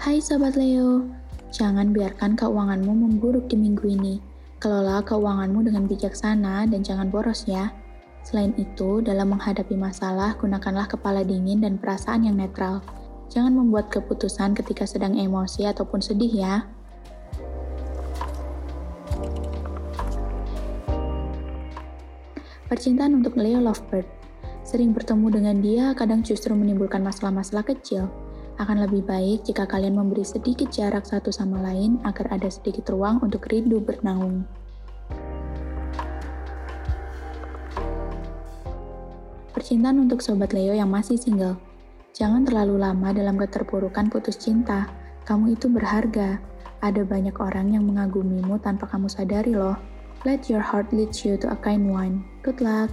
Hai Sobat Leo, jangan biarkan keuanganmu memburuk di minggu ini. Kelola keuanganmu dengan bijaksana dan jangan boros ya. Selain itu, dalam menghadapi masalah, gunakanlah kepala dingin dan perasaan yang netral. Jangan membuat keputusan ketika sedang emosi ataupun sedih ya. Percintaan untuk Leo Lovebird. Sering bertemu dengan dia kadang justru menimbulkan masalah-masalah kecil. Akan lebih baik jika kalian memberi sedikit jarak satu sama lain agar ada sedikit ruang untuk rindu bernaung. Percintaan untuk Sobat Leo yang masih single. Jangan terlalu lama dalam keterpurukan putus cinta. Kamu itu berharga. Ada banyak orang yang mengagumimu tanpa kamu sadari loh. Let your heart lead you to a kind one. Good luck.